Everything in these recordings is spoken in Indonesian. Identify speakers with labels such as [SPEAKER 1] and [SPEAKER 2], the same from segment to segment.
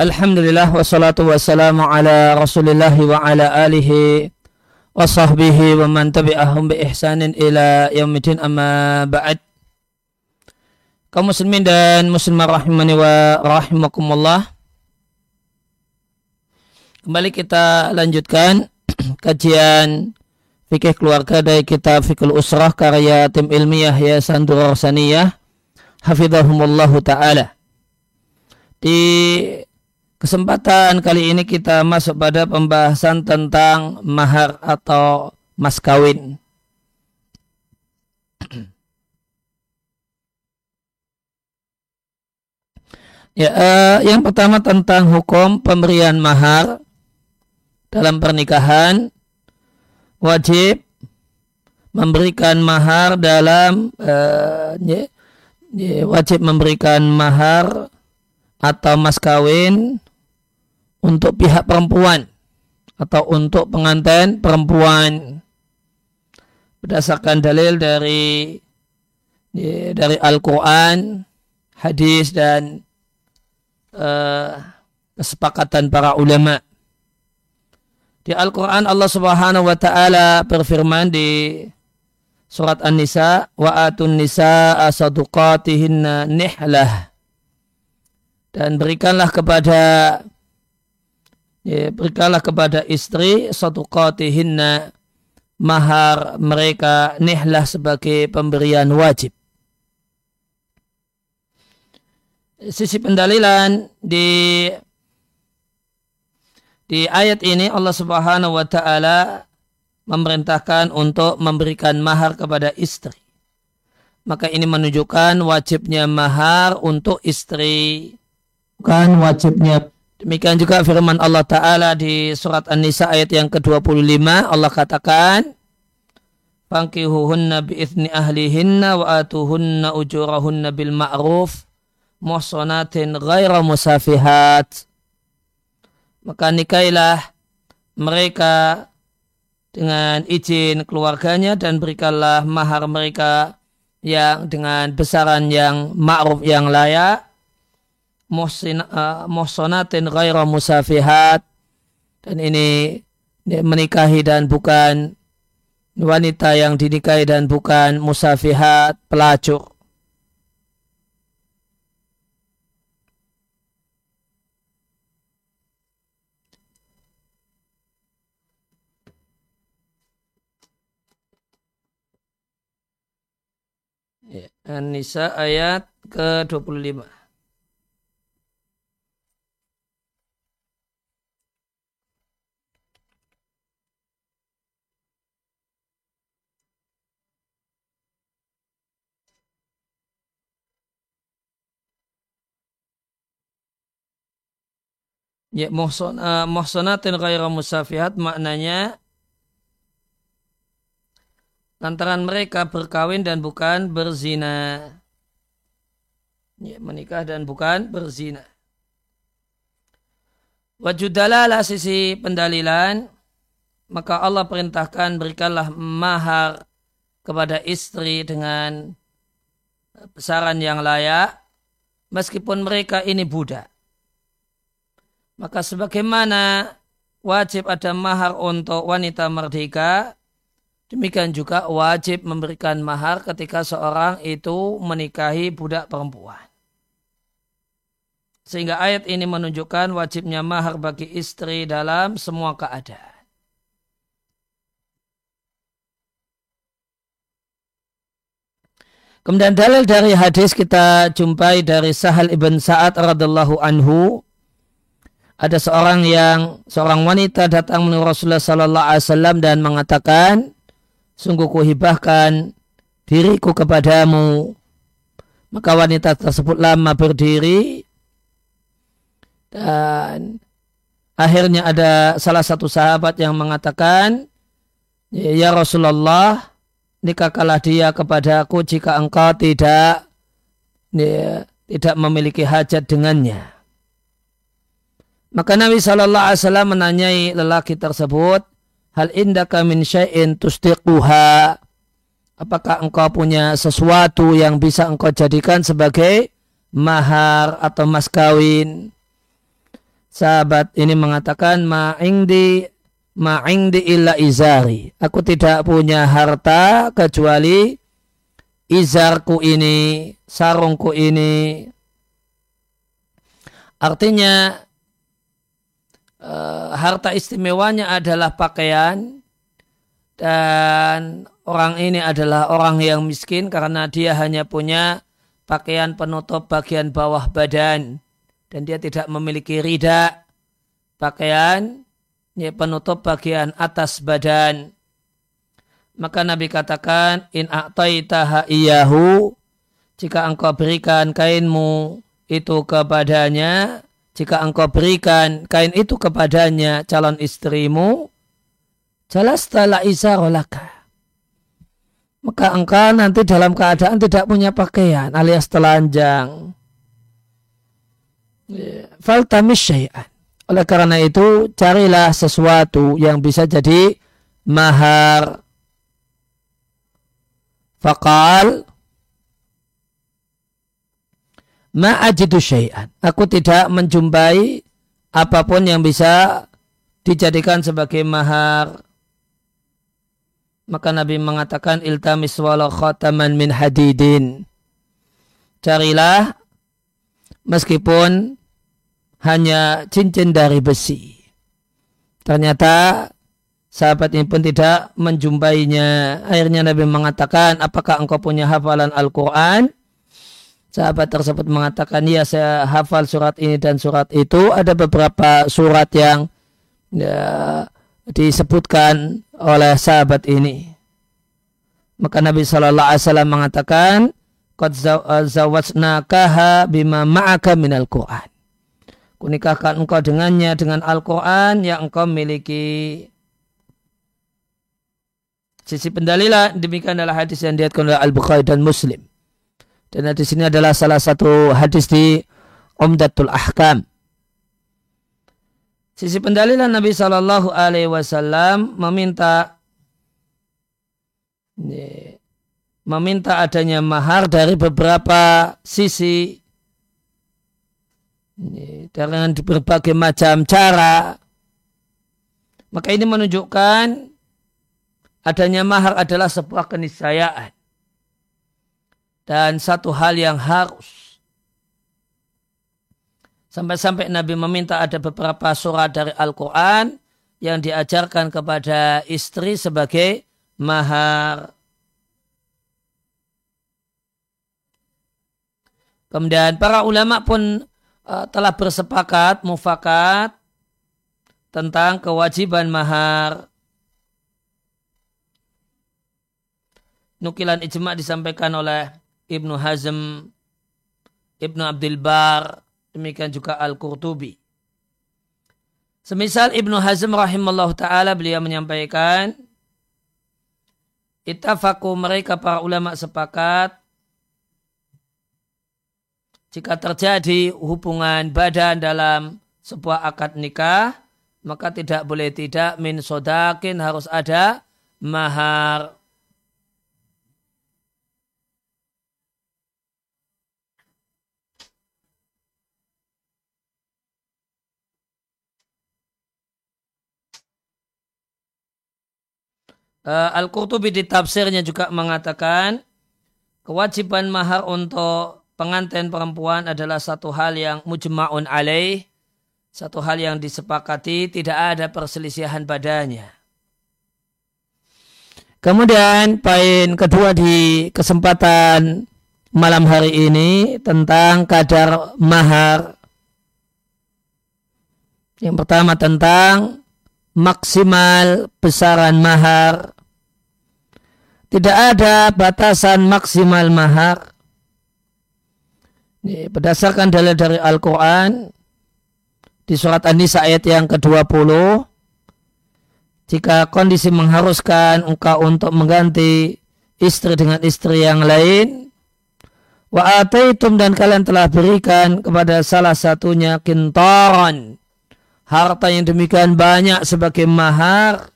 [SPEAKER 1] Alhamdulillah wassalatu wassalamu ala rasulillah wa ala alihi wa sahbihi wa man tabi'ahum bi ihsanin ila yaumidin amma ba'd. Kaum muslimin dan muslimah rahimani wa rahimakumullah. Kembali kita lanjutkan kajian fikih keluarga dari kitab Fikul Usrah karya tim ilmiah Yayasan Duror Saniyah hafizahumullahu taala. Di Kesempatan kali ini kita masuk pada pembahasan tentang mahar atau mas kawin. ya, uh, yang pertama tentang hukum pemberian mahar dalam pernikahan wajib memberikan mahar dalam uh, wajib memberikan mahar atau mas kawin untuk pihak perempuan atau untuk pengantin perempuan berdasarkan dalil dari dari Al-Quran, hadis dan uh, kesepakatan para ulama. Di Al-Quran Allah Subhanahu wa taala berfirman di surat An-Nisa wa atun nisa asaduqatihinna nihlah dan berikanlah kepada ya, berikanlah kepada istri satu qatihinna mahar mereka nihlah sebagai pemberian wajib. Sisi pendalilan di di ayat ini Allah Subhanahu wa taala memerintahkan untuk memberikan mahar kepada istri. Maka ini menunjukkan wajibnya mahar untuk istri. Bukan wajibnya Demikian juga firman Allah Ta'ala di surat An-Nisa ayat yang ke-25 Allah katakan Fankihuhunna bi'ithni ahlihinna wa atuhunna ujurahunna bil ma'ruf muhsanatin ghaira musafihat. Maka nikailah mereka dengan izin keluarganya dan berikanlah mahar mereka yang dengan besaran yang ma'ruf yang layak Uh, muhsanatin ghaira musafihat dan ini menikahi dan bukan wanita yang dinikahi dan bukan musafihat pelacur Ya, An-Nisa ayat ke-25. Ya muhson, uh, muhsonatin ghaira musafihat maknanya lantaran mereka berkawin dan bukan berzina. Ya, menikah dan bukan berzina. Wajudalalah sisi pendalilan maka Allah perintahkan berikanlah mahar kepada istri dengan besaran yang layak meskipun mereka ini budak. Maka sebagaimana wajib ada mahar untuk wanita merdeka, demikian juga wajib memberikan mahar ketika seorang itu menikahi budak perempuan. Sehingga ayat ini menunjukkan wajibnya mahar bagi istri dalam semua keadaan. Kemudian dalil dari hadis kita jumpai dari Sahal ibn Sa'ad radhiallahu anhu ada seorang yang seorang wanita datang menurut Rasulullah Sallallahu Alaihi Wasallam dan mengatakan, sungguh kuhibahkan diriku kepadamu. Maka wanita tersebut lama berdiri dan akhirnya ada salah satu sahabat yang mengatakan, Ya Rasulullah, nikahkanlah dia kepadaku jika engkau tidak ya, tidak memiliki hajat dengannya. Maka Nabi Shallallahu Alaihi Wasallam menanyai lelaki tersebut, hal indaka min syai'in tusdiquha. Apakah engkau punya sesuatu yang bisa engkau jadikan sebagai mahar atau mas kawin? sahabat ini mengatakan ma'ingdi ma'ingdi illa izari. Aku tidak punya harta kecuali izarku ini, sarungku ini. Artinya uh, harta istimewanya adalah pakaian dan orang ini adalah orang yang miskin karena dia hanya punya pakaian penutup bagian bawah badan. Dan dia tidak memiliki rida pakaian ya, penutup bagian atas badan. Maka Nabi katakan in a'taitaha iyahu jika engkau berikan kainmu itu kepadanya jika engkau berikan kain itu kepadanya calon istrimu jelas telah isarolaka maka engkau nanti dalam keadaan tidak punya pakaian alias telanjang. Oleh karena itu, carilah sesuatu yang bisa jadi mahar. Fakal ma'ajidu syai'an. Aku tidak menjumpai apa pun yang bisa dijadikan sebagai mahar. Maka Nabi mengatakan iltamis walau khataman min hadidin. Carilah meskipun hanya cincin dari besi. Ternyata sahabat ini pun tidak menjumpainya. Akhirnya Nabi mengatakan, apakah engkau punya hafalan Al-Quran? Sahabat tersebut mengatakan, ya saya hafal surat ini dan surat itu. Ada beberapa surat yang ya, disebutkan oleh sahabat ini. Maka Nabi Shallallahu Alaihi Wasallam mengatakan, "Qad zawajnakaha bima ma'aka minal Quran." Kunikahkan engkau dengannya dengan Al-Quran yang engkau miliki. Sisi pendalilan demikian adalah hadis yang diatkan oleh Al-Bukhari dan Muslim. Dan hadis ini adalah salah satu hadis di Umdatul Ahkam. Sisi pendalilan Nabi Shallallahu Alaihi Wasallam meminta meminta adanya mahar dari beberapa sisi dengan berbagai macam cara. Maka ini menunjukkan adanya mahar adalah sebuah keniscayaan dan satu hal yang harus Sampai-sampai Nabi meminta ada beberapa surat dari Al-Quran yang diajarkan kepada istri sebagai mahar. Kemudian para ulama pun uh, telah bersepakat, mufakat tentang kewajiban mahar. Nukilan ijma disampaikan oleh Ibnu Hazm, Ibnu Abdul Bar, Demikian juga Al-Qurtubi. Semisal Ibnu Hazm rahimahullah ta'ala beliau menyampaikan Itafaku mereka para ulama sepakat jika terjadi hubungan badan dalam sebuah akad nikah maka tidak boleh tidak min sodakin harus ada mahar uh, Al-Qurtubi di tafsirnya juga mengatakan kewajiban mahar untuk pengantin perempuan adalah satu hal yang mujma'un alaih, satu hal yang disepakati, tidak ada perselisihan padanya. Kemudian poin kedua di kesempatan malam hari ini tentang kadar mahar. Yang pertama tentang maksimal besaran mahar. Tidak ada batasan maksimal mahar. Ini berdasarkan dalil dari Al-Quran di surat An-Nisa ayat yang ke-20 jika kondisi mengharuskan engkau untuk mengganti istri dengan istri yang lain wa ataitum dan kalian telah berikan kepada salah satunya kintaran harta yang demikian banyak sebagai mahar,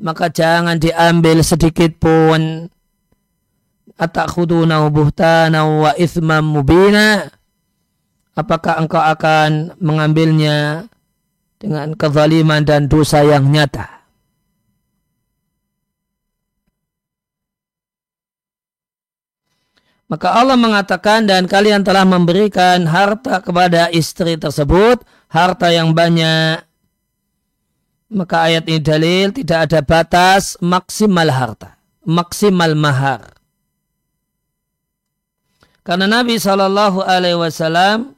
[SPEAKER 1] maka jangan diambil sedikit pun. Atakhuduna buhtana wa ithmam mubina. Apakah engkau akan mengambilnya dengan kezaliman dan dosa yang nyata. Maka Allah mengatakan dan kalian telah memberikan harta kepada istri tersebut, harta yang banyak. Maka ayat ini dalil tidak ada batas maksimal harta, maksimal mahar. Karena Nabi Shallallahu Alaihi Wasallam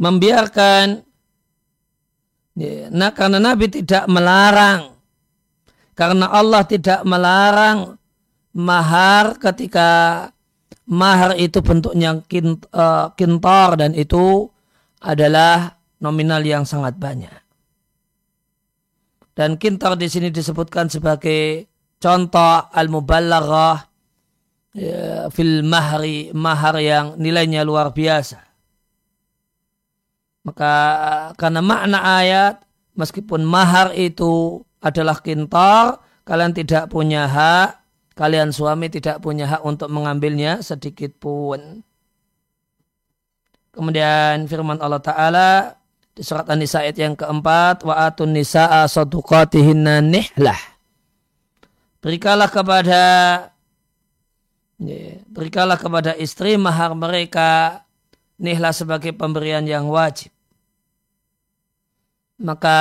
[SPEAKER 1] membiarkan nah karena Nabi tidak melarang karena Allah tidak melarang mahar ketika mahar itu bentuknya eh, kintor dan itu adalah nominal yang sangat banyak. Dan kintor di sini disebutkan sebagai contoh al-muballaghah ya, fil mahri mahar yang nilainya luar biasa. Maka karena makna ayat meskipun mahar itu adalah kintar, kalian tidak punya hak, kalian suami tidak punya hak untuk mengambilnya sedikit pun. Kemudian firman Allah Ta'ala di surat An-Nisa ayat yang keempat, wa atun nisa'a saduqatihinna nihlah. Berikanlah kepada berikanlah kepada istri mahar mereka nihlah sebagai pemberian yang wajib. Maka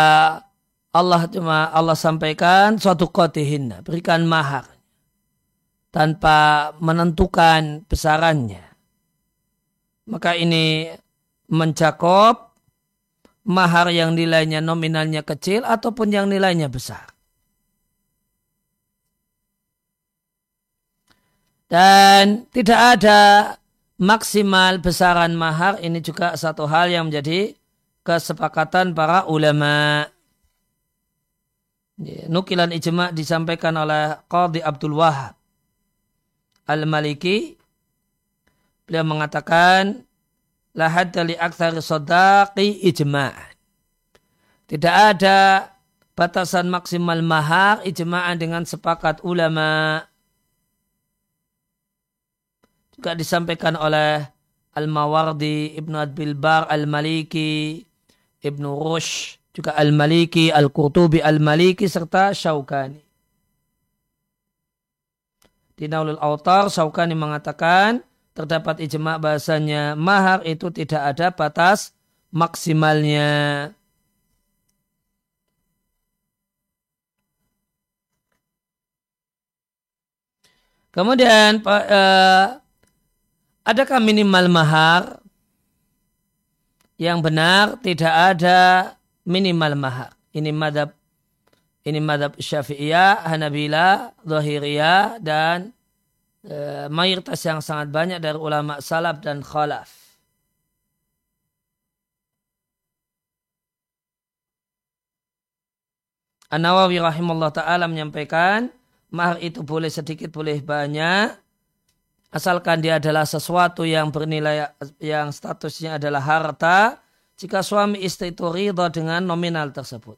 [SPEAKER 1] Allah cuma Allah sampaikan suatu kotihinna, berikan mahar tanpa menentukan besarannya. Maka ini mencakup mahar yang nilainya nominalnya kecil ataupun yang nilainya besar. Dan tidak ada maksimal besaran mahar ini juga satu hal yang menjadi kesepakatan para ulama. Nukilan ijma disampaikan oleh Qadhi Abdul Wahab Al-Maliki. Beliau mengatakan, Lahad li aktsari sodaqi ijma. Tidak ada batasan maksimal mahar ijma'an dengan sepakat ulama juga disampaikan oleh Al-Mawardi, Ibnu Adbil Bar, Al-Maliki, Ibnu Rush, juga Al-Maliki, Al-Qurtubi Al-Maliki, serta Syaukani. Di Naulul Autar, Syaukani mengatakan, terdapat ijma bahasanya mahar itu tidak ada batas maksimalnya. Kemudian uh, Adakah minimal mahar? Yang benar tidak ada minimal mahar. Ini madhab ini madhab syafi'iyah, hanabila, zahiriyah, dan e, mayoritas yang sangat banyak dari ulama salaf dan khalaf. An-Nawawi rahimahullah ta'ala menyampaikan, mahar itu boleh sedikit, boleh banyak, asalkan dia adalah sesuatu yang bernilai yang statusnya adalah harta jika suami istri itu ridho dengan nominal tersebut.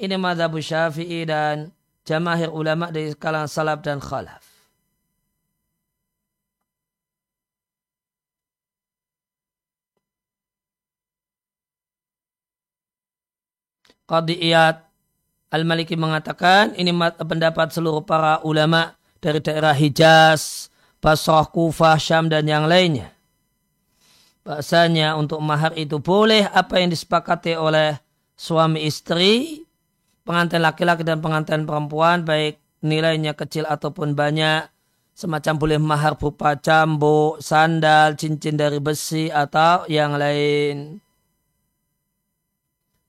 [SPEAKER 1] Ini madhab syafi'i dan jamahir ulama dari kalangan salaf dan khalaf. Qadiyat Al-Maliki mengatakan ini pendapat seluruh para ulama dari daerah Hijaz, Basrah, Kufah, Syam dan yang lainnya. Bahasanya untuk mahar itu boleh apa yang disepakati oleh suami istri, pengantin laki-laki dan pengantin perempuan, baik nilainya kecil ataupun banyak, semacam boleh mahar berupa cambuk, sandal, cincin dari besi atau yang lain.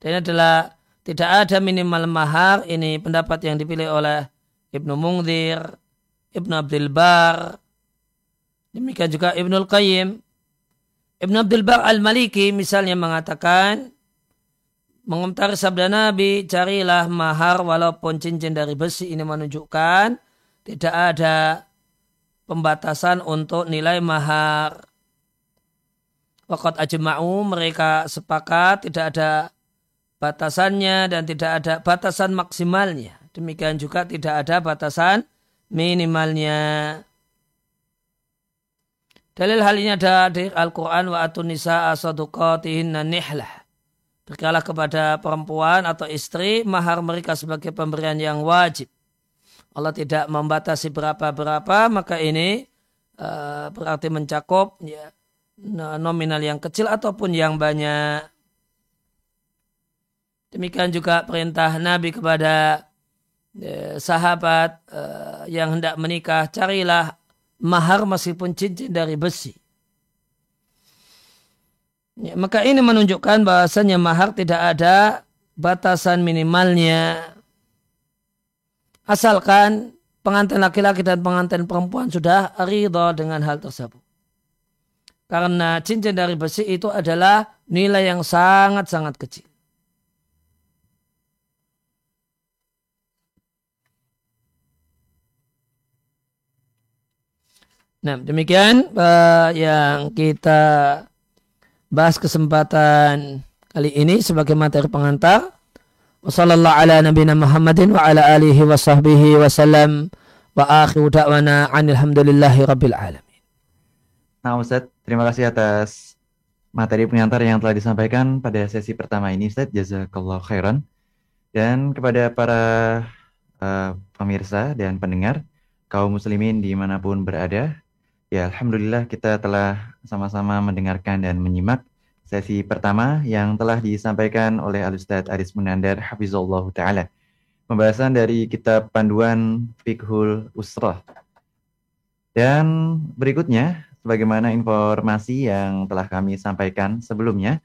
[SPEAKER 1] Dan ini adalah tidak ada minimal mahar, ini pendapat yang dipilih oleh Ibnu Mungdir, Ibnu Abdul Bar, Demikian juga Ibnul Qayyim. Ibn Abdul Bar al-Maliki misalnya mengatakan, mengomentari sabda Nabi, carilah mahar walaupun cincin dari besi ini menunjukkan tidak ada pembatasan untuk nilai mahar. Wakat ajma'u mereka sepakat tidak ada batasannya dan tidak ada batasan maksimalnya. Demikian juga tidak ada batasan minimalnya. Dalil hal ini ada di Al-Quran wa atun nisa asaduqatihinna nihlah. Berkala kepada perempuan atau istri mahar mereka sebagai pemberian yang wajib. Allah tidak membatasi berapa-berapa maka ini uh, berarti mencakup ya, nominal yang kecil ataupun yang banyak. Demikian juga perintah Nabi kepada eh, sahabat eh, yang hendak menikah, carilah mahar meskipun cincin dari besi. Ya, maka ini menunjukkan bahasanya mahar tidak ada batasan minimalnya. Asalkan pengantin laki-laki dan pengantin perempuan sudah ridho dengan hal tersebut. Karena cincin dari besi itu adalah nilai yang sangat-sangat kecil. Nah, demikian uh, yang kita bahas kesempatan kali ini sebagai materi pengantar. Wassallallahu ala nabiyina Muhammadin wa ala alihi wa sahbihi wa wa akhiru da'wana anilhamdulillahi rabbil alamin.
[SPEAKER 2] Nah Ustaz, terima kasih atas materi pengantar yang telah disampaikan pada sesi pertama ini Ustaz. Jazakallah khairan. Dan kepada para uh, pemirsa dan pendengar, kaum muslimin di mana pun berada, Ya, Alhamdulillah kita telah sama-sama mendengarkan dan menyimak sesi pertama yang telah disampaikan oleh Al-Ustaz Aris Munandar Hafizullah Ta'ala. Pembahasan dari kitab panduan Fiqhul Usrah. Dan berikutnya, sebagaimana informasi yang telah kami sampaikan sebelumnya,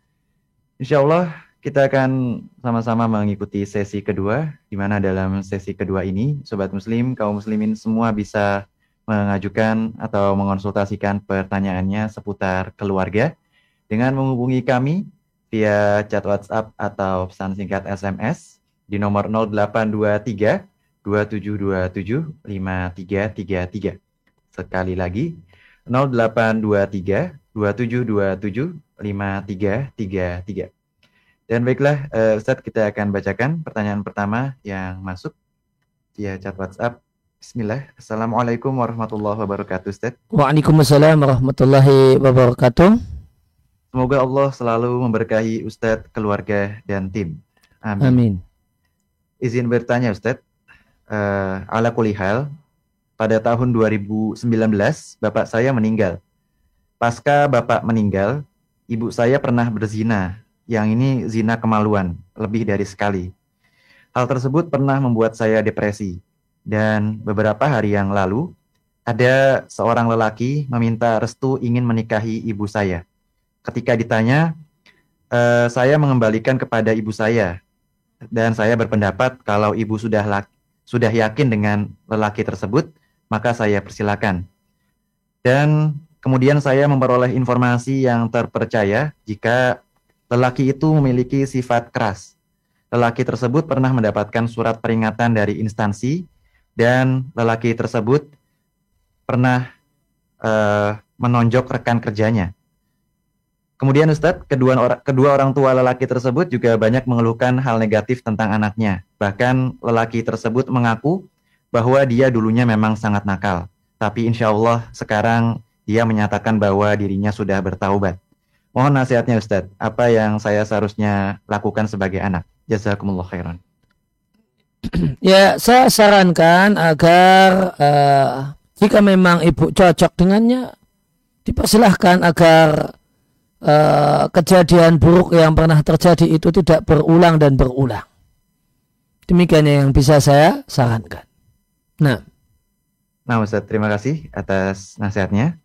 [SPEAKER 2] insya Allah kita akan sama-sama mengikuti sesi kedua, di mana dalam sesi kedua ini, Sobat Muslim, kaum muslimin semua bisa mengajukan atau mengonsultasikan pertanyaannya seputar keluarga dengan menghubungi kami via chat WhatsApp atau pesan singkat SMS di nomor 0823 2727 5333. Sekali lagi 0823 2727 5333. Dan baiklah uh, Ustadz kita akan bacakan pertanyaan pertama yang masuk via chat WhatsApp Bismillah. Assalamualaikum warahmatullahi wabarakatuh, Ustaz.
[SPEAKER 1] Waalaikumsalam warahmatullahi wabarakatuh.
[SPEAKER 2] Semoga Allah selalu memberkahi Ustadz, keluarga, dan tim.
[SPEAKER 1] Amin. Amin.
[SPEAKER 2] Izin bertanya, Ustadz. Uh, ala kulihal, pada tahun 2019, bapak saya meninggal. Pasca bapak meninggal, ibu saya pernah berzina. Yang ini zina kemaluan, lebih dari sekali. Hal tersebut pernah membuat saya depresi dan beberapa hari yang lalu, ada seorang lelaki meminta restu ingin menikahi ibu saya. Ketika ditanya, e, saya mengembalikan kepada ibu saya. Dan saya berpendapat kalau ibu sudah sudah yakin dengan lelaki tersebut, maka saya persilakan. Dan kemudian saya memperoleh informasi yang terpercaya jika lelaki itu memiliki sifat keras. Lelaki tersebut pernah mendapatkan surat peringatan dari instansi dan lelaki tersebut pernah uh, menonjok rekan kerjanya. Kemudian Ustadz, kedua orang, kedua orang tua lelaki tersebut juga banyak mengeluhkan hal negatif tentang anaknya. Bahkan lelaki tersebut mengaku bahwa dia dulunya memang sangat nakal. Tapi insya Allah sekarang dia menyatakan bahwa dirinya sudah bertaubat. Mohon nasihatnya Ustadz, apa yang saya seharusnya lakukan sebagai anak? Jazakumullah khairan.
[SPEAKER 1] Ya saya sarankan agar uh, jika memang ibu cocok dengannya dipersilahkan agar uh, kejadian buruk yang pernah terjadi itu tidak berulang dan berulang. Demikian yang bisa saya sarankan. Nah,
[SPEAKER 2] nah Ustaz, terima kasih atas nasihatnya.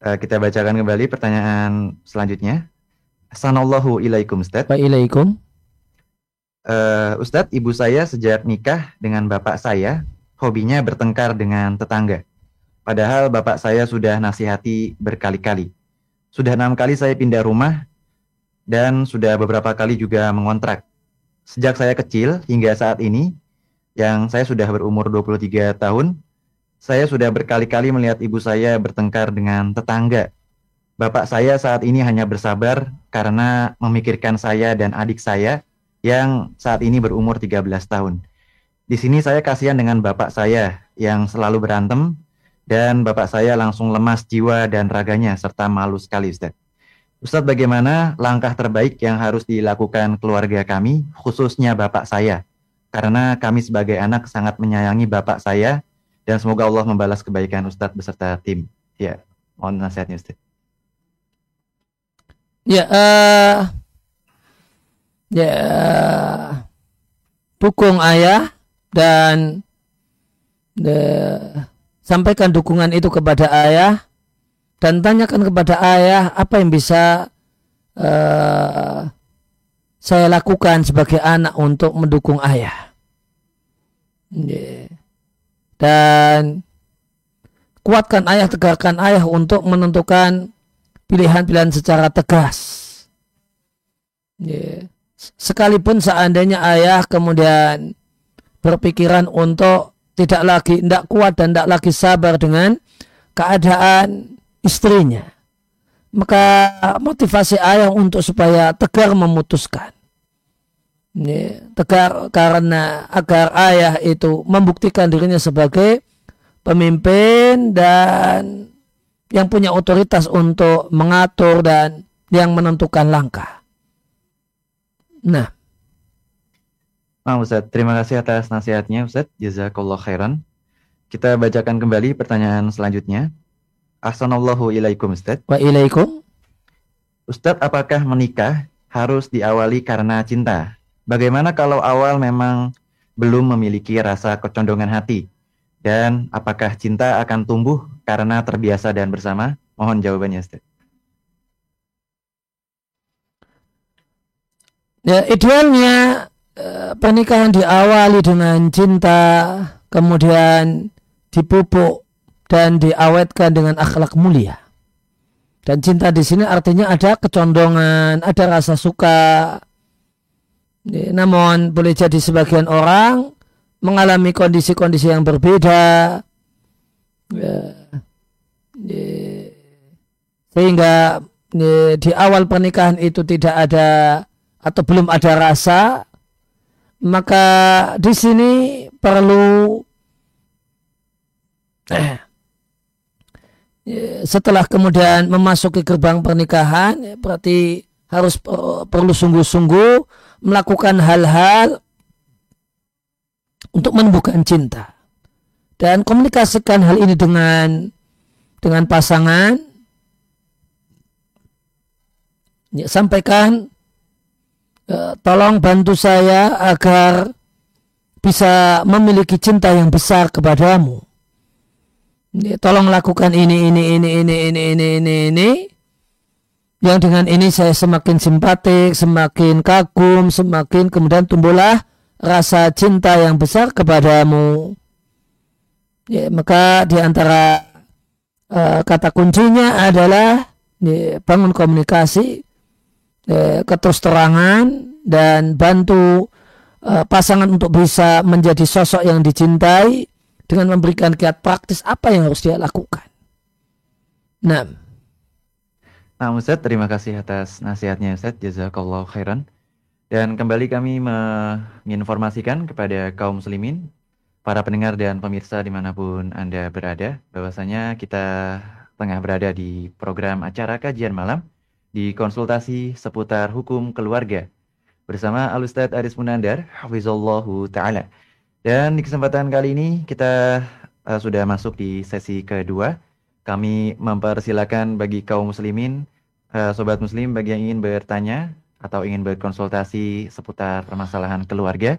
[SPEAKER 2] Uh, kita bacakan kembali pertanyaan selanjutnya. Assalamualaikum ilaikum Ustaz.
[SPEAKER 1] Waalaikumsalam
[SPEAKER 2] uh, Ustadz, ibu saya sejak nikah dengan bapak saya, hobinya bertengkar dengan tetangga. Padahal bapak saya sudah nasihati berkali-kali. Sudah enam kali saya pindah rumah dan sudah beberapa kali juga mengontrak. Sejak saya kecil hingga saat ini, yang saya sudah berumur 23 tahun, saya sudah berkali-kali melihat ibu saya bertengkar dengan tetangga. Bapak saya saat ini hanya bersabar karena memikirkan saya dan adik saya yang saat ini berumur 13 tahun. Di sini saya kasihan dengan bapak saya yang selalu berantem dan bapak saya langsung lemas jiwa dan raganya serta malu sekali Ustaz. Ustadz bagaimana langkah terbaik yang harus dilakukan keluarga kami khususnya bapak saya karena kami sebagai anak sangat menyayangi bapak saya dan semoga Allah membalas kebaikan Ustadz beserta tim. Ya, mohon nasihatnya Ustadz.
[SPEAKER 1] Ya, uh, ya, dukung ayah dan de, sampaikan dukungan itu kepada ayah dan tanyakan kepada ayah apa yang bisa uh, saya lakukan sebagai anak untuk mendukung ayah. Dan kuatkan ayah, tegakkan ayah untuk menentukan pilihan-pilihan secara tegas. Sekalipun seandainya ayah kemudian berpikiran untuk tidak lagi tidak kuat dan tidak lagi sabar dengan keadaan istrinya maka motivasi ayah untuk supaya tegar memutuskan ini, tegar karena agar ayah itu membuktikan dirinya sebagai pemimpin dan yang punya otoritas untuk mengatur dan yang menentukan langkah. Nah,
[SPEAKER 2] Nah, Ustaz, terima kasih atas nasihatnya, Ustaz. Jazakallah khairan. Kita bacakan kembali pertanyaan selanjutnya. Assalamualaikum ilaikum, Ustaz.
[SPEAKER 1] Wa ilaikum.
[SPEAKER 2] Ustaz, apakah menikah harus diawali karena cinta? Bagaimana kalau awal memang belum memiliki rasa kecondongan hati? Dan apakah cinta akan tumbuh karena terbiasa dan bersama? Mohon jawabannya, Ustaz.
[SPEAKER 1] Ya, idealnya Eh, pernikahan diawali dengan cinta, kemudian dipupuk dan diawetkan dengan akhlak mulia. Dan cinta di sini artinya ada kecondongan, ada rasa suka. Namun boleh jadi sebagian orang mengalami kondisi-kondisi yang berbeda. Ya. Sehingga di awal pernikahan itu tidak ada atau belum ada rasa maka di sini perlu eh, setelah kemudian memasuki gerbang pernikahan ya, berarti harus perlu sungguh-sungguh melakukan hal-hal untuk menumbuhkan cinta. Dan komunikasikan hal ini dengan dengan pasangan. Ya, sampaikan Eh, tolong bantu saya agar bisa memiliki cinta yang besar kepadamu. Tolong lakukan ini, ini, ini, ini, ini, ini, ini, ini. Yang dengan ini saya semakin simpatik, semakin kagum, semakin kemudian tumbuhlah rasa cinta yang besar kepadamu. Ya, maka di antara uh, kata kuncinya adalah ya, bangun komunikasi eh, dan bantu eh, pasangan untuk bisa menjadi sosok yang dicintai dengan memberikan kiat praktis apa yang harus dia lakukan. Nah,
[SPEAKER 2] Nah Ustaz, terima kasih atas nasihatnya Ustaz, jazakallah khairan. Dan kembali kami menginformasikan kepada kaum muslimin, para pendengar dan pemirsa di mana pun Anda berada, bahwasanya kita tengah berada di program acara kajian malam di konsultasi seputar hukum keluarga bersama Alustad Aris Munandar, Hafizallahu Ta'ala. Dan di kesempatan kali ini kita uh, sudah masuk di sesi kedua. Kami mempersilakan bagi kaum muslimin, uh, sobat muslim bagi yang ingin bertanya atau ingin berkonsultasi seputar permasalahan keluarga,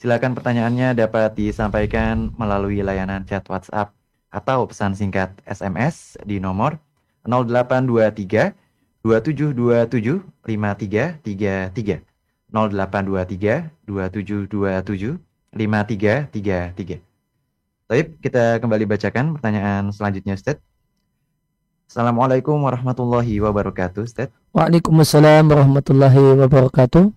[SPEAKER 2] silakan pertanyaannya dapat disampaikan melalui layanan chat WhatsApp atau pesan singkat SMS di nomor 0823 2727 5333 0823 2727 5333. Baik, kita kembali bacakan pertanyaan selanjutnya Ustaz. Assalamualaikum warahmatullahi wabarakatuh Ustaz.
[SPEAKER 1] Waalaikumsalam warahmatullahi wabarakatuh.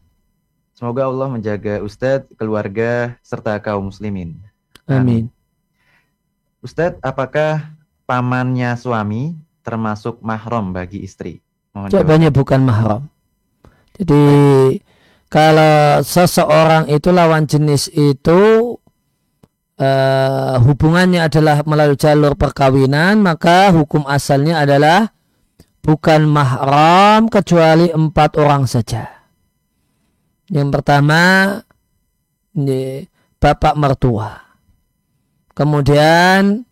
[SPEAKER 2] Semoga Allah menjaga Ustadz, keluarga, serta kaum muslimin.
[SPEAKER 1] Amin.
[SPEAKER 2] Ustadz, apakah pamannya suami termasuk mahram bagi istri?
[SPEAKER 1] Mohon Jawabannya bukan mahram. Jadi kalau seseorang itu lawan jenis itu uh, hubungannya adalah melalui jalur perkawinan, maka hukum asalnya adalah bukan mahram kecuali empat orang saja. Yang pertama, ini bapak mertua. Kemudian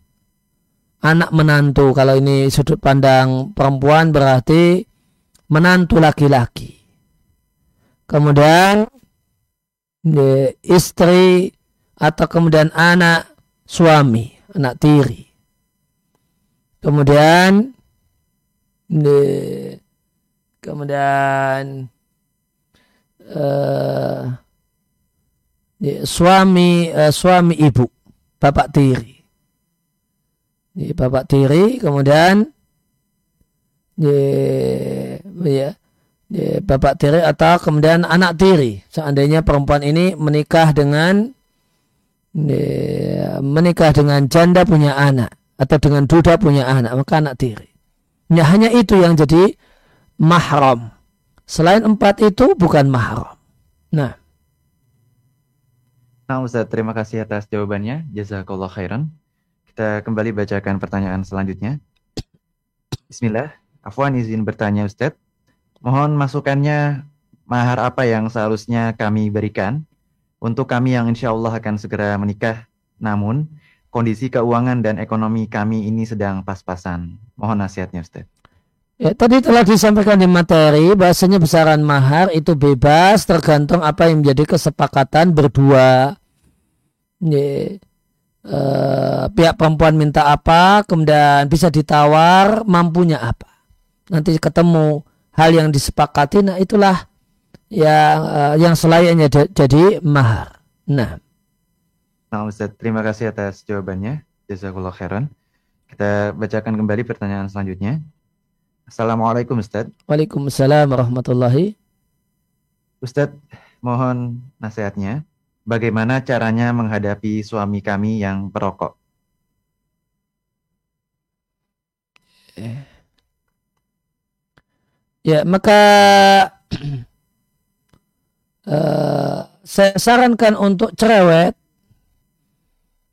[SPEAKER 1] anak menantu. Kalau ini sudut pandang perempuan berarti menantu laki-laki. Kemudian istri atau kemudian anak suami, anak tiri. Kemudian kemudian uh, suami uh, suami ibu, bapak tiri. Bapak tiri, kemudian ya, ya, bapak tiri atau kemudian anak tiri. Seandainya perempuan ini menikah dengan ya, menikah dengan janda punya anak atau dengan duda punya anak, maka anak tiri. Ya, hanya itu yang jadi mahram. Selain empat itu bukan mahram. Nah.
[SPEAKER 2] Nah Ustaz, terima kasih atas jawabannya. Jazakallah khairan. Kita kembali bacakan pertanyaan selanjutnya. Bismillah. Afwan izin bertanya Ustadz. Mohon masukannya mahar apa yang seharusnya kami berikan untuk kami yang insya Allah akan segera menikah. Namun kondisi keuangan dan ekonomi kami ini sedang pas-pasan. Mohon nasihatnya Ustadz.
[SPEAKER 1] Ya, tadi telah disampaikan di materi bahasanya besaran mahar itu bebas tergantung apa yang menjadi kesepakatan berdua. Ya, eh, pihak perempuan minta apa, kemudian bisa ditawar mampunya apa nanti ketemu hal yang disepakati nah itulah yang uh, yang selayaknya jadi mahar. Nah.
[SPEAKER 2] Nah Ustaz, terima kasih atas jawabannya. Jazakallah khairan. Kita bacakan kembali pertanyaan selanjutnya. Assalamualaikum Ustaz.
[SPEAKER 1] Waalaikumsalam warahmatullahi.
[SPEAKER 2] Ustaz, mohon nasihatnya. Bagaimana caranya menghadapi suami kami yang perokok?
[SPEAKER 1] Eh. Ya, maka uh, saya sarankan untuk cerewet.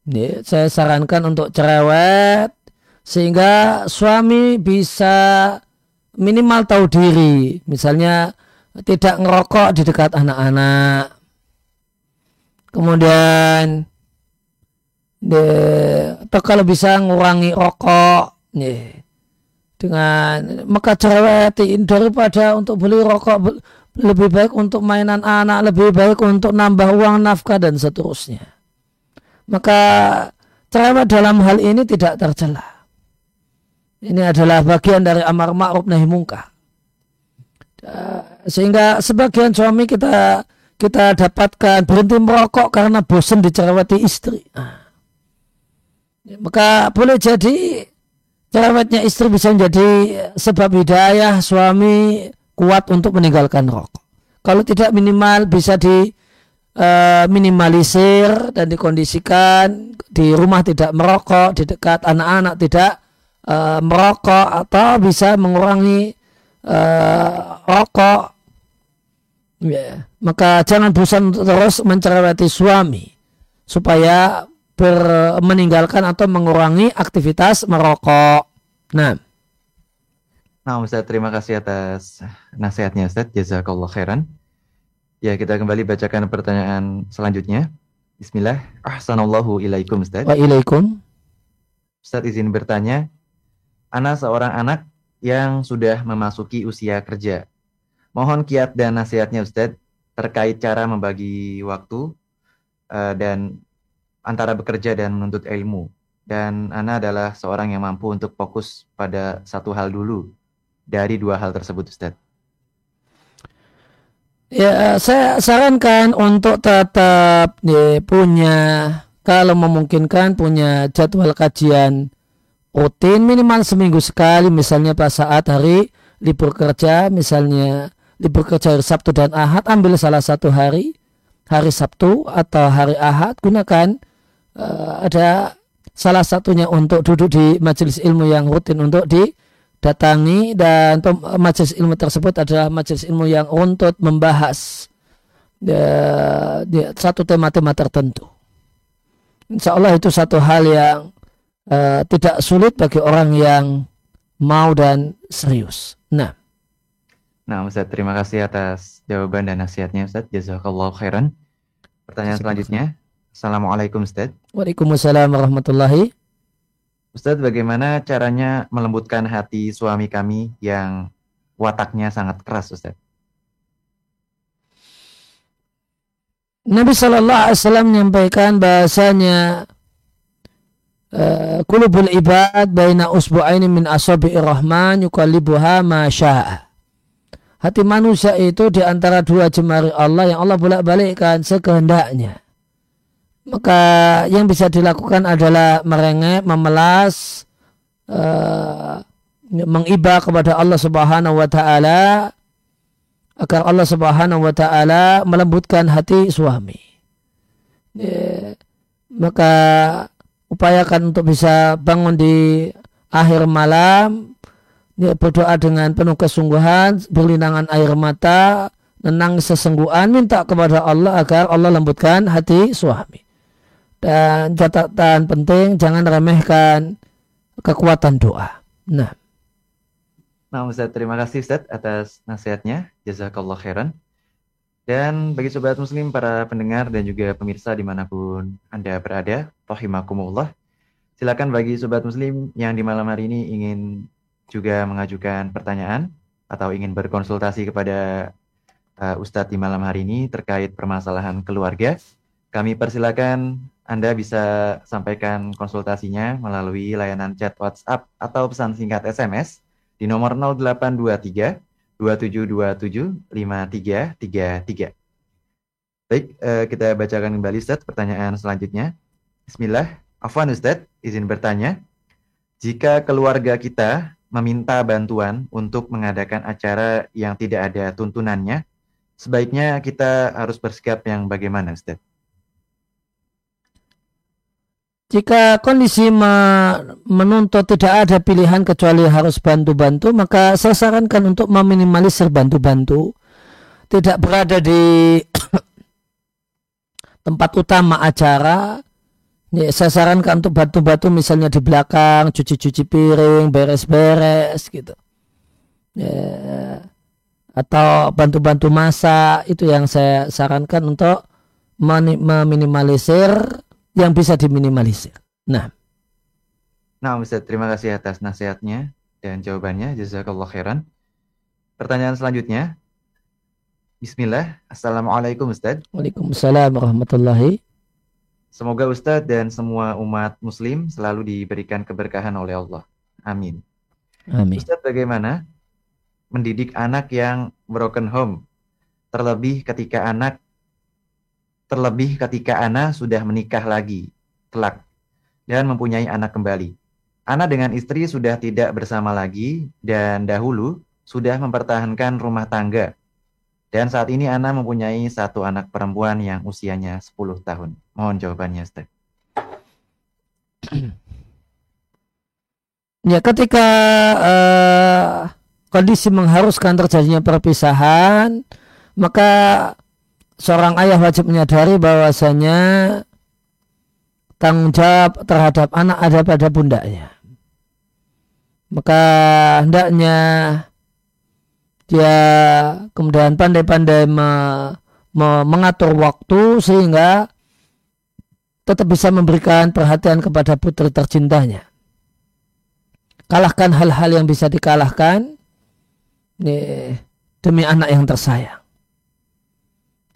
[SPEAKER 1] Ya, saya sarankan untuk cerewet sehingga suami bisa minimal tahu diri. Misalnya tidak ngerokok di dekat anak-anak. Kemudian de, atau kalau bisa ngurangi rokok. Ya dengan maka cerewetin daripada untuk beli rokok lebih baik untuk mainan anak lebih baik untuk nambah uang nafkah dan seterusnya. Maka cerewet dalam hal ini tidak tercela. Ini adalah bagian dari amar ma'ruf nahi mungkar. Sehingga sebagian suami kita kita dapatkan berhenti merokok karena bosan dicereweti istri. Maka boleh jadi cerewetnya istri bisa menjadi sebab hidayah suami kuat untuk meninggalkan rokok. Kalau tidak minimal bisa di uh, minimalisir dan dikondisikan di rumah tidak merokok, di dekat anak-anak tidak uh, merokok atau bisa mengurangi uh, rokok. Yeah. Maka jangan bosan terus mencereweti suami supaya ber, meninggalkan atau mengurangi aktivitas merokok. Nah.
[SPEAKER 2] Nah Ustaz, terima kasih atas nasihatnya Ustaz. Jazakallah khairan. Ya, kita kembali bacakan pertanyaan selanjutnya. Bismillah. Ahsanallahu ilaikum Ustaz.
[SPEAKER 1] Wa ilaikum.
[SPEAKER 2] Ustaz izin bertanya. Ana seorang anak yang sudah memasuki usia kerja. Mohon kiat dan nasihatnya Ustaz terkait cara membagi waktu uh, dan antara bekerja dan menuntut ilmu. Dan Ana adalah seorang yang mampu untuk fokus pada satu hal dulu dari dua hal tersebut, Ustaz.
[SPEAKER 1] Ya, saya sarankan untuk tetap ya, punya kalau memungkinkan punya jadwal kajian rutin minimal seminggu sekali misalnya pas saat hari libur kerja misalnya libur kerja hari Sabtu dan Ahad ambil salah satu hari hari Sabtu atau hari Ahad gunakan uh, ada salah satunya untuk duduk di majelis ilmu yang rutin untuk didatangi dan majelis ilmu tersebut adalah majelis ilmu yang untuk membahas uh, satu tema-tema tertentu. insya Allah itu satu hal yang uh, tidak sulit bagi orang yang mau dan serius. Nah.
[SPEAKER 2] Nah, Ustaz, terima kasih atas jawaban dan nasihatnya, Ustaz. Jazakallah khairan. Pertanyaan selanjutnya. Assalamualaikum, Ustaz.
[SPEAKER 1] Waalaikumsalam warahmatullahi.
[SPEAKER 2] Ustaz, bagaimana caranya melembutkan hati suami kami yang wataknya sangat keras, Ustaz?
[SPEAKER 1] Nabi Shallallahu Alaihi Wasallam menyampaikan bahasanya kulubul ibad baina usbu'aini min asabi'ir rahman yukallibuha ma sya'a. Hati manusia itu di antara dua jemari Allah yang Allah bolak-balikkan sekehendaknya. Maka yang bisa dilakukan adalah merengek, memelas, uh, mengibah kepada Allah Subhanahu wa taala agar Allah Subhanahu wa taala melembutkan hati suami. Ya, maka upayakan untuk bisa bangun di akhir malam ya, berdoa dengan penuh kesungguhan, berlinangan air mata, nenang sesungguhan, minta kepada Allah agar Allah lembutkan hati suami. Dan catatan penting jangan remehkan kekuatan doa. Nah.
[SPEAKER 2] Nah Ustaz, terima kasih Ustaz atas nasihatnya. Jazakallah khairan. Dan bagi sobat muslim, para pendengar dan juga pemirsa di mana pun Anda berada, rahimakumullah. Silakan bagi sobat muslim yang di malam hari ini ingin juga mengajukan pertanyaan atau ingin berkonsultasi kepada uh, Ustadz di malam hari ini terkait permasalahan keluarga, kami persilakan Anda bisa sampaikan konsultasinya melalui layanan chat WhatsApp atau pesan singkat SMS di nomor 0823 2727 5333. Baik, eh, kita bacakan kembali Ustaz pertanyaan selanjutnya. Bismillah. Afwan Ustaz, izin bertanya. Jika keluarga kita meminta bantuan untuk mengadakan acara yang tidak ada tuntunannya, sebaiknya kita harus bersikap yang bagaimana Ustaz?
[SPEAKER 1] Jika kondisi menuntut tidak ada pilihan kecuali harus bantu-bantu, maka saya sarankan untuk meminimalisir bantu-bantu. Tidak berada di tempat utama acara. Ya, saya sarankan untuk bantu-bantu misalnya di belakang, cuci-cuci piring, beres-beres gitu. Ya, atau bantu-bantu masak, itu yang saya sarankan untuk meminimalisir yang bisa diminimalisir. Nah.
[SPEAKER 2] Nah, Ustaz, terima kasih atas nasihatnya dan jawabannya. Jazakallah khairan. Pertanyaan selanjutnya. Bismillah. Assalamualaikum Ustaz.
[SPEAKER 1] Waalaikumsalam warahmatullahi.
[SPEAKER 2] Semoga Ustaz dan semua umat muslim selalu diberikan keberkahan oleh Allah. Amin.
[SPEAKER 1] Amin.
[SPEAKER 2] Ustaz, bagaimana mendidik anak yang broken home? Terlebih ketika anak terlebih ketika Ana sudah menikah lagi, kelak, dan mempunyai anak kembali. Ana dengan istri sudah tidak bersama lagi dan dahulu sudah mempertahankan rumah tangga. Dan saat ini Ana mempunyai satu anak perempuan yang usianya 10 tahun. Mohon jawabannya, Ustaz.
[SPEAKER 1] Ya, ketika uh, kondisi mengharuskan terjadinya perpisahan, maka seorang ayah wajib menyadari bahwasanya tanggung jawab terhadap anak ada pada bundanya. Maka hendaknya dia kemudian pandai-pandai me, me, mengatur waktu sehingga tetap bisa memberikan perhatian kepada putri tercintanya. Kalahkan hal-hal yang bisa dikalahkan demi anak yang tersayang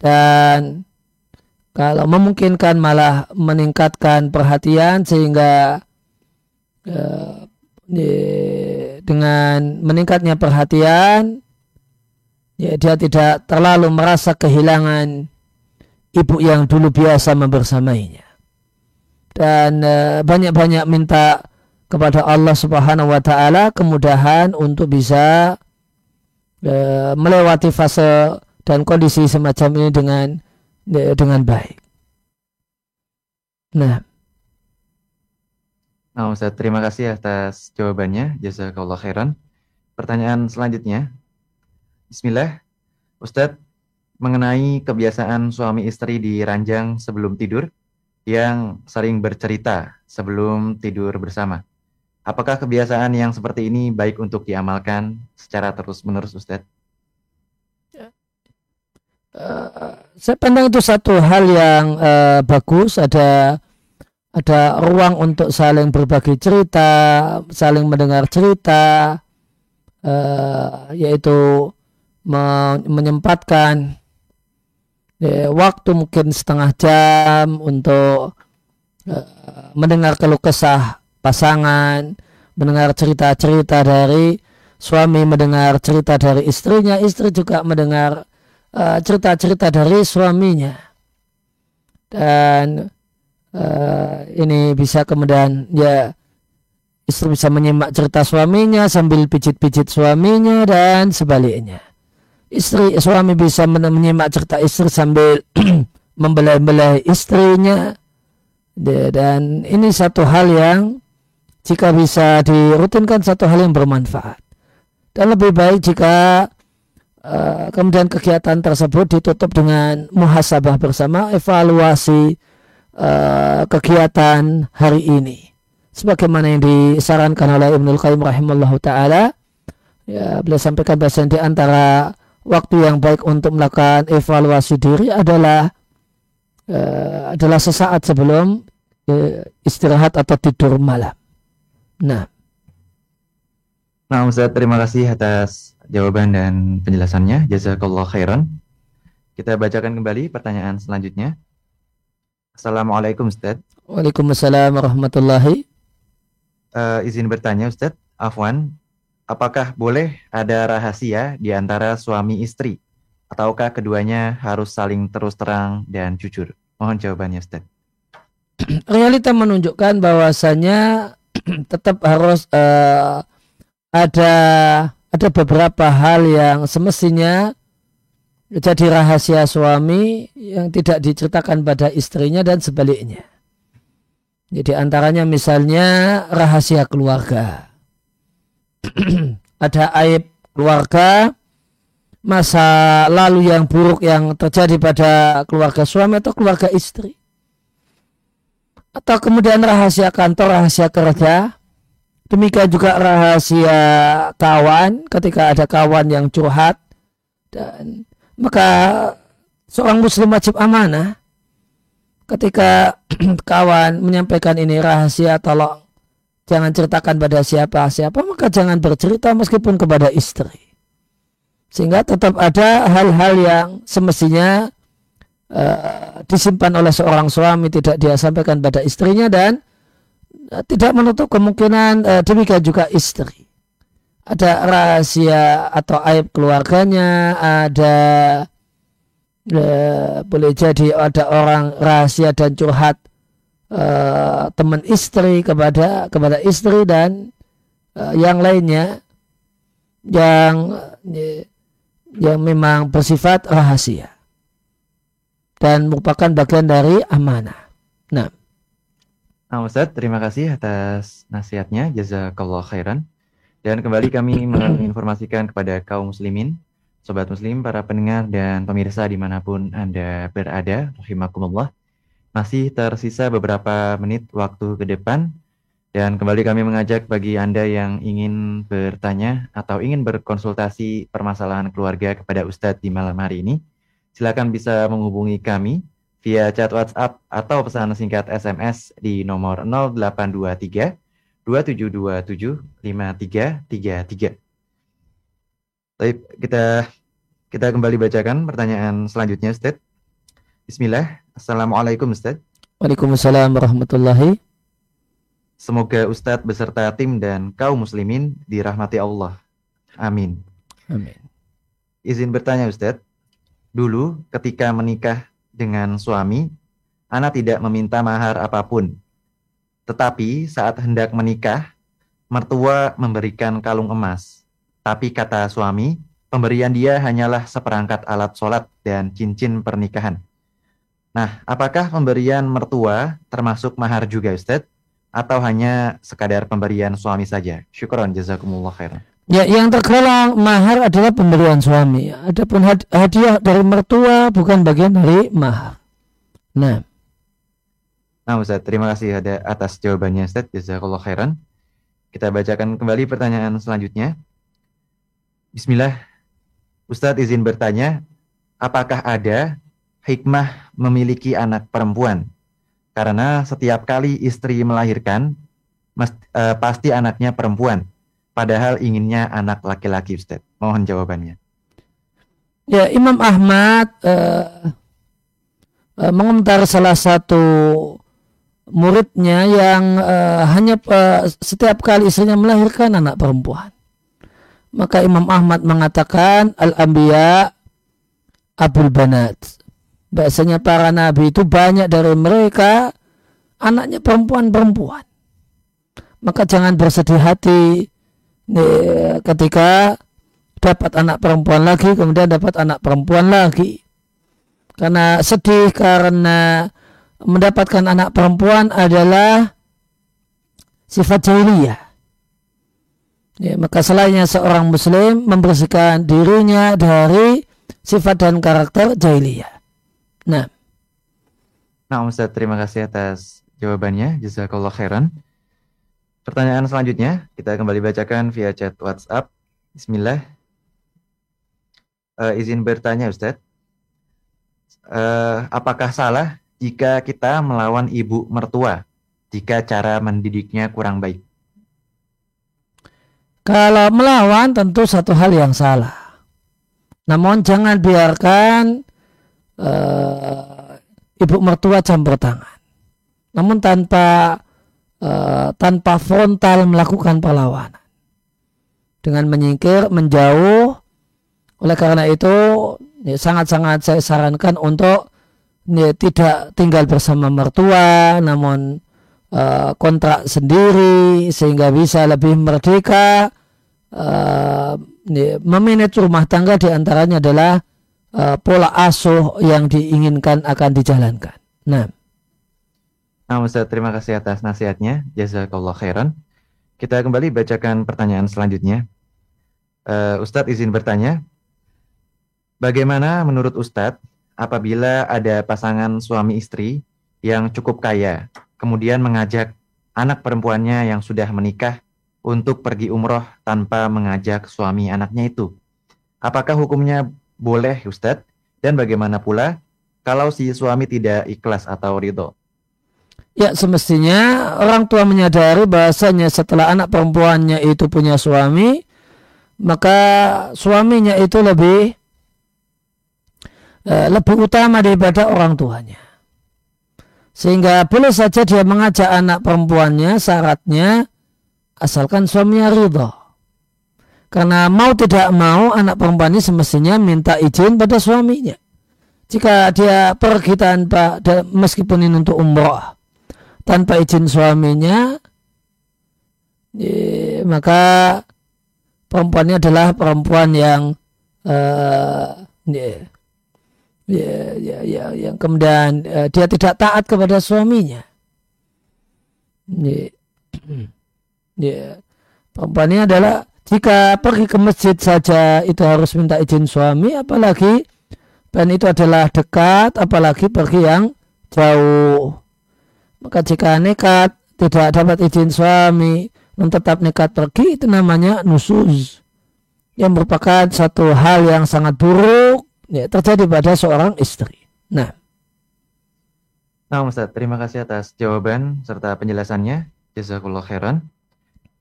[SPEAKER 1] dan kalau memungkinkan malah meningkatkan perhatian sehingga eh, dengan meningkatnya perhatian ya dia tidak terlalu merasa kehilangan ibu yang dulu biasa membersamainya. Dan eh, banyak-banyak minta kepada Allah Subhanahu wa taala kemudahan untuk bisa uh, melewati fase dan kondisi semacam ini dengan dengan baik. Nah.
[SPEAKER 2] Nah, Ustaz, terima kasih atas jawabannya. Jazakallah khairan. Pertanyaan selanjutnya. Bismillah. Ustadz, mengenai kebiasaan suami istri di ranjang sebelum tidur, yang sering bercerita sebelum tidur bersama. Apakah kebiasaan yang seperti ini baik untuk diamalkan secara terus-menerus, Ustadz?
[SPEAKER 1] Uh, saya pandang itu satu hal yang uh, bagus. Ada ada ruang untuk saling berbagi cerita, saling mendengar cerita, uh, yaitu me menyempatkan ya, waktu mungkin setengah jam untuk uh, mendengar keluh kesah pasangan, mendengar cerita-cerita dari suami, mendengar cerita dari istrinya, istri juga mendengar cerita-cerita uh, dari suaminya. Dan uh, ini bisa kemudian ya istri bisa menyimak cerita suaminya sambil pijit-pijit suaminya dan sebaliknya. Istri suami bisa menyimak cerita istri sambil membelai-belai istrinya. Dan ini satu hal yang jika bisa dirutinkan satu hal yang bermanfaat. Dan lebih baik jika uh, kemudian kegiatan tersebut ditutup dengan muhasabah bersama evaluasi uh, kegiatan hari ini. Sebagaimana yang disarankan oleh Ibnul Qayyim rahimahullah ta'ala. Ya, beliau sampaikan bahasa di antara waktu yang baik untuk melakukan evaluasi diri adalah uh, adalah sesaat sebelum uh, istirahat atau tidur malam. Nah.
[SPEAKER 2] Nah, Ustaz, terima kasih atas jawaban dan penjelasannya. Jazakallah khairan. Kita bacakan kembali pertanyaan selanjutnya. Assalamualaikum Ustaz.
[SPEAKER 1] Waalaikumsalam warahmatullahi.
[SPEAKER 2] Uh, izin bertanya Ustaz, Afwan, apakah boleh ada rahasia di antara suami istri? Ataukah keduanya harus saling terus terang dan jujur? Mohon jawabannya Ustaz.
[SPEAKER 1] Realita menunjukkan bahwasanya tetap harus uh, ada ada beberapa hal yang semestinya jadi rahasia suami yang tidak diceritakan pada istrinya dan sebaliknya. Jadi antaranya misalnya rahasia keluarga. ada aib keluarga, masa lalu yang buruk yang terjadi pada keluarga suami atau keluarga istri atau kemudian rahasia kantor, rahasia kerja. Demikian juga rahasia kawan ketika ada kawan yang curhat dan maka seorang muslim wajib amanah. Ketika kawan menyampaikan ini rahasia tolong jangan ceritakan pada siapa siapa maka jangan bercerita meskipun kepada istri. Sehingga tetap ada hal-hal yang semestinya uh, disimpan oleh seorang suami tidak dia sampaikan pada istrinya dan tidak menutup kemungkinan uh, demikian juga istri. Ada rahasia atau aib keluarganya, ada uh, boleh jadi ada orang rahasia dan curhat uh, teman istri kepada kepada istri dan uh, yang lainnya yang yang memang bersifat rahasia dan merupakan bagian dari amanah. Nah.
[SPEAKER 2] Ustaz, terima kasih atas nasihatnya. Jazakallah khairan. Dan kembali kami menginformasikan kepada kaum muslimin, sobat muslim, para pendengar dan pemirsa di mana pun Anda berada, rahimakumullah. Masih tersisa beberapa menit waktu ke depan dan kembali kami mengajak bagi Anda yang ingin bertanya atau ingin berkonsultasi permasalahan keluarga kepada Ustadz di malam hari ini silakan bisa menghubungi kami via chat WhatsApp atau pesan singkat SMS di nomor 0823 2727 5333. Baik, kita kita kembali bacakan pertanyaan selanjutnya, Ustaz. Bismillah. Assalamualaikum, Ustaz.
[SPEAKER 1] Waalaikumsalam warahmatullahi.
[SPEAKER 2] Semoga Ustadz beserta tim dan kaum muslimin dirahmati Allah. Amin.
[SPEAKER 1] Amin.
[SPEAKER 2] Izin bertanya Ustadz, Dulu ketika menikah dengan suami, Ana tidak meminta mahar apa pun. Tetapi saat hendak menikah, mertua memberikan kalung emas. Tapi kata suami, pemberian dia hanyalah seperangkat alat sholat dan cincin pernikahan. Nah, apakah pemberian mertua termasuk mahar juga Ustadz? Atau hanya sekadar pemberian suami saja? Syukron, jazakumullah khairan.
[SPEAKER 1] Ya, yang tergolong mahar adalah pemberian suami. Adapun hadiah dari mertua bukan bagian dari mahar. Nah.
[SPEAKER 2] Nah Ustaz, terima kasih ada atas jawabannya Ustaz. Jazakallah khairan. Kita bacakan kembali pertanyaan selanjutnya. Bismillah. Ustadz izin bertanya, apakah ada hikmah memiliki anak perempuan? Karena setiap kali istri melahirkan, mas, uh, pasti anaknya perempuan. Padahal inginnya anak laki-laki, Ustadz. Mohon jawabannya.
[SPEAKER 1] Ya, Imam Ahmad uh, uh, mengomentari salah satu muridnya yang uh, hanya uh, setiap kali istrinya melahirkan anak perempuan. Maka Imam Ahmad mengatakan al-anbiya abul banat. Bahasanya para nabi itu banyak dari mereka anaknya perempuan-perempuan. Maka jangan bersedih hati ketika dapat anak perempuan lagi kemudian dapat anak perempuan lagi. Karena sedih karena mendapatkan anak perempuan adalah sifat jahiliyah. Ya, maka selainnya seorang muslim membersihkan dirinya dari sifat dan karakter jahiliyah. Nah.
[SPEAKER 2] Nah Ustaz, terima kasih atas jawabannya. Jazakallah khairan. Pertanyaan selanjutnya, kita kembali bacakan via chat WhatsApp. Bismillah. Uh, izin bertanya Ustaz. Uh, apakah salah jika kita melawan ibu mertua jika cara mendidiknya kurang baik?
[SPEAKER 1] Kalau melawan tentu satu hal yang salah. Namun jangan biarkan uh, ibu mertua campur tangan. Namun tanpa uh, tanpa frontal melakukan perlawanan. Dengan menyingkir, menjauh. Oleh karena itu sangat-sangat saya sarankan untuk ya, tidak tinggal bersama mertua namun uh, kontrak sendiri sehingga bisa lebih merdeka uh, ya, memanage rumah tangga di antaranya adalah uh, pola asuh yang diinginkan akan dijalankan. Nah.
[SPEAKER 2] Nah, Ustaz, terima kasih atas nasihatnya. Jazakallah khairan. Kita kembali bacakan pertanyaan selanjutnya. Uh, Ustadz izin bertanya, bagaimana menurut Ustadz apabila ada pasangan suami istri yang cukup kaya, kemudian mengajak anak perempuannya yang sudah menikah untuk pergi umroh tanpa mengajak suami anaknya itu. Apakah hukumnya boleh Ustadz? Dan bagaimana pula kalau si suami tidak ikhlas atau ridho?
[SPEAKER 1] Ya semestinya orang tua menyadari bahasanya setelah anak perempuannya itu punya suami, maka suaminya itu lebih Eh, lebih utama daripada orang tuanya. Sehingga boleh saja dia mengajak anak perempuannya syaratnya asalkan suaminya ridho. Karena mau tidak mau anak perempuan ini semestinya minta izin pada suaminya. Jika dia pergi tanpa meskipun ini untuk umroh tanpa izin suaminya, ya, maka perempuannya adalah perempuan yang uh, ya, ya, ya, ya, yang kemudian uh, dia tidak taat kepada suaminya. Ya, ya. Perempuan ini adalah jika pergi ke masjid saja itu harus minta izin suami, apalagi dan itu adalah dekat, apalagi pergi yang jauh. Maka jika nekat tidak dapat izin suami, dan tetap nekat pergi itu namanya nusuz yang merupakan satu hal yang sangat buruk ya, terjadi pada seorang istri. Nah.
[SPEAKER 2] Nah, Ustaz, terima kasih atas jawaban serta penjelasannya. Jazakallah khairan.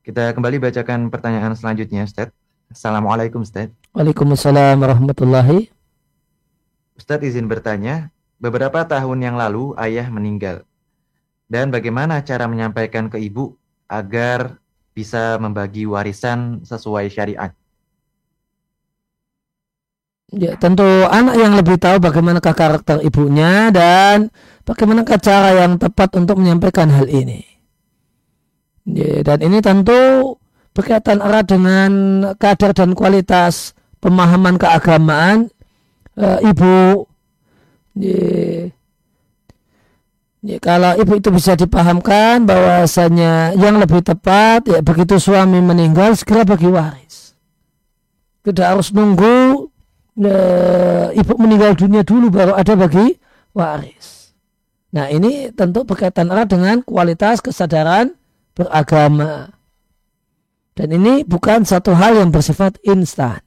[SPEAKER 2] Kita kembali bacakan pertanyaan selanjutnya, Ustaz. Assalamualaikum, Ustaz.
[SPEAKER 1] Waalaikumsalam warahmatullahi.
[SPEAKER 2] Ustaz izin bertanya, beberapa tahun yang lalu ayah meninggal. Dan bagaimana cara menyampaikan ke ibu agar bisa membagi warisan sesuai syariat?
[SPEAKER 1] Ya, tentu anak yang lebih tahu bagaimanakah karakter ibunya dan bagaimanakah cara yang tepat untuk menyampaikan hal ini. Ya, dan ini tentu berkaitan erat dengan kadar dan kualitas pemahaman keagamaan e, ibu. Ya, ya, kalau ibu itu bisa dipahamkan bahwasanya yang lebih tepat ya begitu suami meninggal segera bagi waris. Tidak harus nunggu e, ibu meninggal dunia dulu baru ada bagi waris. Nah ini tentu berkaitan erat dengan kualitas kesadaran beragama. Dan ini bukan satu hal yang bersifat instan.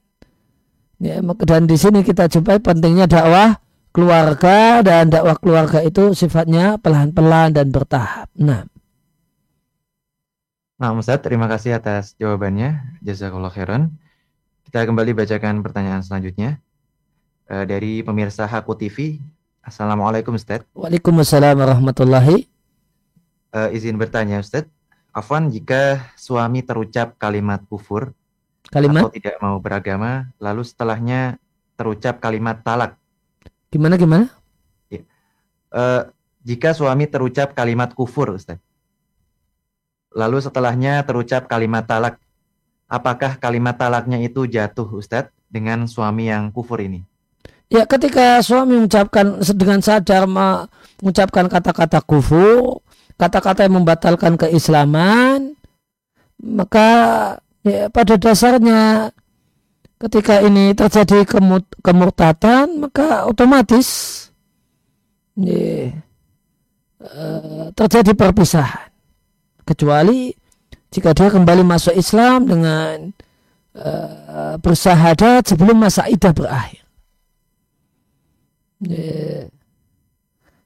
[SPEAKER 1] Ya, dan di sini kita jumpai pentingnya dakwah keluarga dan dakwah keluarga itu sifatnya pelan-pelan dan bertahap. Nah.
[SPEAKER 2] Nah, Ustaz, terima kasih atas jawabannya. Jazakallah khairan. Kita kembali bacakan pertanyaan selanjutnya. Uh, dari pemirsa Haku TV, Assalamualaikum Ustaz.
[SPEAKER 1] Waalaikumsalam warahmatullahi.
[SPEAKER 2] Uh, izin bertanya Ustaz. Afwan jika suami terucap kalimat kufur kalimat atau tidak mau beragama, lalu setelahnya terucap kalimat talak.
[SPEAKER 1] Gimana gimana?
[SPEAKER 2] Ya. Uh, jika suami terucap kalimat kufur, Ustaz. Lalu setelahnya terucap kalimat talak. Apakah kalimat talaknya itu jatuh, Ustaz, dengan suami yang kufur ini?
[SPEAKER 1] Ya ketika suami mengucapkan dengan sadar mengucapkan kata-kata kufur, kata-kata yang membatalkan keislaman, maka ya, pada dasarnya ketika ini terjadi kemut, kemurtatan, maka otomatis ya, uh, terjadi perpisahan. Kecuali jika dia kembali masuk Islam dengan uh, bersahadat sebelum masa idah berakhir.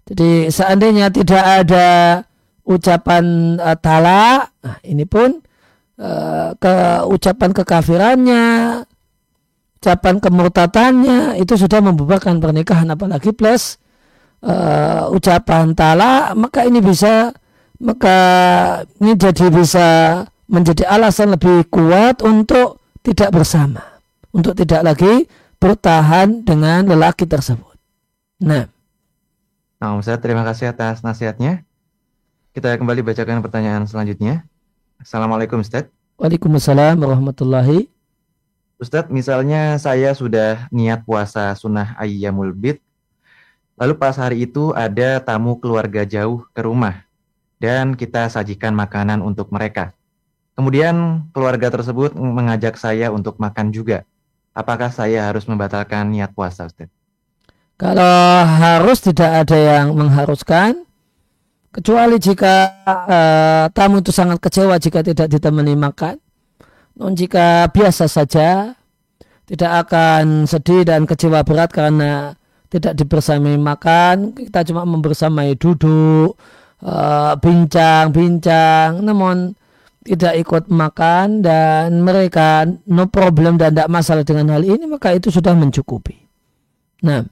[SPEAKER 1] Jadi seandainya tidak ada ucapan uh, talak, nah ini pun uh, ke ucapan kekafirannya, ucapan kemurtatannya itu sudah membubarkan pernikahan apalagi plus uh, ucapan talak, maka ini bisa maka ini jadi bisa menjadi alasan lebih kuat untuk tidak bersama, untuk tidak lagi bertahan dengan lelaki tersebut. Nah.
[SPEAKER 2] Nah, Ustaz, terima kasih atas nasihatnya. Kita kembali bacakan pertanyaan selanjutnya. Assalamualaikum Ustaz.
[SPEAKER 1] Waalaikumsalam warahmatullahi.
[SPEAKER 2] Ustadz, misalnya saya sudah niat puasa sunnah ayyamul bid, lalu pas hari itu ada tamu keluarga jauh ke rumah, dan kita sajikan makanan untuk mereka. Kemudian keluarga tersebut mengajak saya untuk makan juga. Apakah saya harus membatalkan niat puasa, Ustadz?
[SPEAKER 1] Kalau harus tidak ada yang mengharuskan, kecuali jika uh, tamu itu sangat kecewa jika tidak ditemani makan. Jika biasa saja, tidak akan sedih dan kecewa berat karena tidak dibersamai makan, kita cuma membersamai duduk, eh, bincang-bincang, namun tidak ikut makan dan mereka no problem dan tidak masalah dengan hal ini, maka itu sudah mencukupi. Nah,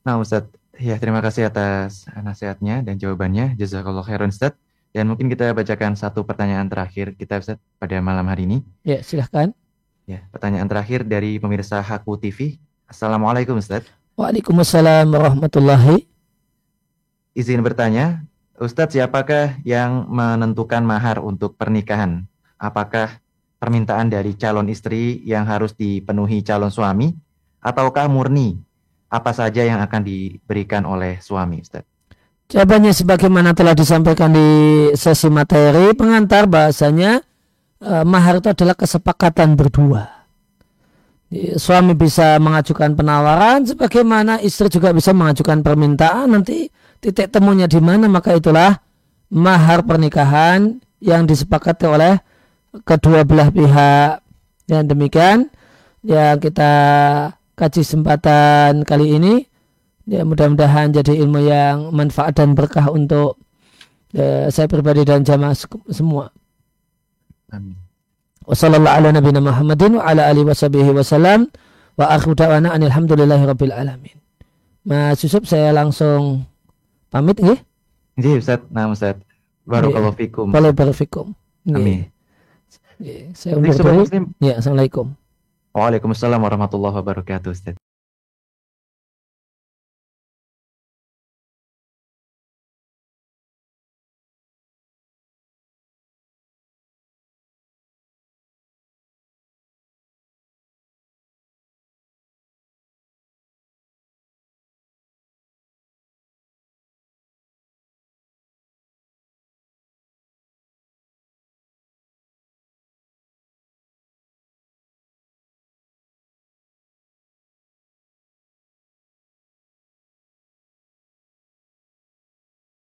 [SPEAKER 2] Nah Ustaz, ya terima kasih atas nasihatnya dan jawabannya. Jazakallah khairan Ustaz. Dan mungkin kita bacakan satu pertanyaan terakhir kita Ustaz pada malam hari ini.
[SPEAKER 1] Ya, silahkan.
[SPEAKER 2] Ya, pertanyaan terakhir dari pemirsa Haku TV. Assalamualaikum Ustaz.
[SPEAKER 1] Waalaikumsalam warahmatullahi.
[SPEAKER 2] Izin bertanya, Ustadz siapakah yang menentukan mahar untuk pernikahan? Apakah permintaan dari calon istri yang harus dipenuhi calon suami? Ataukah murni apa saja yang akan diberikan oleh suami Ustaz?
[SPEAKER 1] Jawabannya sebagaimana telah disampaikan di sesi materi pengantar bahasanya eh, mahar itu adalah kesepakatan berdua. Suami bisa mengajukan penawaran sebagaimana istri juga bisa mengajukan permintaan nanti titik temunya di mana maka itulah mahar pernikahan yang disepakati oleh kedua belah pihak. Dan demikian yang kita kaji kesempatan kali ini. Ya, mudah-mudahan jadi ilmu yang manfaat dan berkah untuk ya, saya pribadi dan jamaah semua. Amin. Wassalamualaikum warahmatullahi Muhammadin wa ala alihi washabihi wasallam wa akhiru da'wana alhamdulillahi rabbil alamin. Mas Yusuf saya langsung pamit nggih.
[SPEAKER 2] Nggih Ustaz, nah Ustaz. Barakallahu fikum.
[SPEAKER 1] Barakallahu fikum. Amin. Saya undur. Ya, Assalamualaikum.
[SPEAKER 2] Waalaikumsalam warahmatullahi wabarakatuh Ustaz.